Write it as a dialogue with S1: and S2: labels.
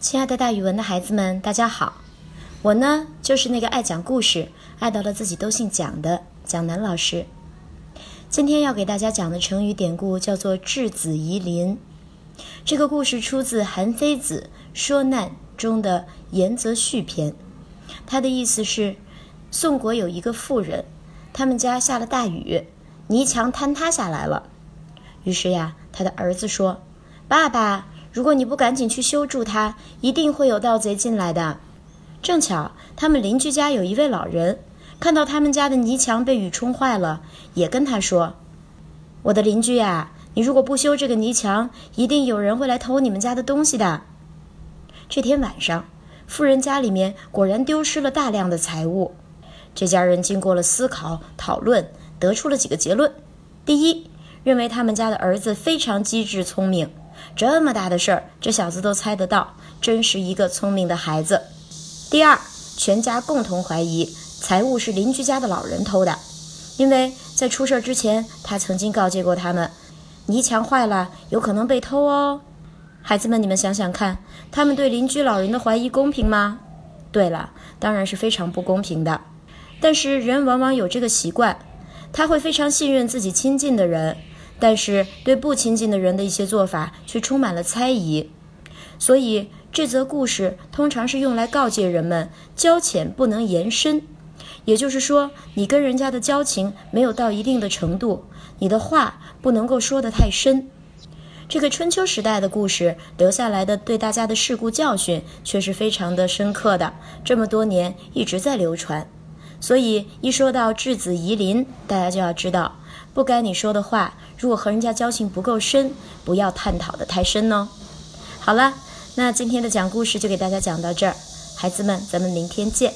S1: 亲爱的，大语文的孩子们，大家好！我呢，就是那个爱讲故事、爱到了自己都姓蒋的蒋楠老师。今天要给大家讲的成语典故叫做“质子疑邻”。这个故事出自《韩非子·说难》中的《言则序》篇。它的意思是：宋国有一个妇人，他们家下了大雨，泥墙坍塌下来了。于是呀，他的儿子说：“爸爸。”如果你不赶紧去修筑它，一定会有盗贼进来的。正巧他们邻居家有一位老人，看到他们家的泥墙被雨冲坏了，也跟他说：“我的邻居呀，你如果不修这个泥墙，一定有人会来偷你们家的东西的。”这天晚上，富人家里面果然丢失了大量的财物。这家人经过了思考讨论，得出了几个结论：第一，认为他们家的儿子非常机智聪明。这么大的事儿，这小子都猜得到，真是一个聪明的孩子。第二，全家共同怀疑财物是邻居家的老人偷的，因为在出事之前，他曾经告诫过他们，泥墙坏了有可能被偷哦。孩子们，你们想想看，他们对邻居老人的怀疑公平吗？对了，当然是非常不公平的。但是人往往有这个习惯，他会非常信任自己亲近的人。但是对不亲近的人的一些做法却充满了猜疑，所以这则故事通常是用来告诫人们交浅不能言深，也就是说，你跟人家的交情没有到一定的程度，你的话不能够说得太深。这个春秋时代的故事留下来的对大家的事故教训却是非常的深刻的，这么多年一直在流传。所以一说到质子疑邻，大家就要知道，不该你说的话，如果和人家交情不够深，不要探讨的太深哦。好了，那今天的讲故事就给大家讲到这儿，孩子们，咱们明天见。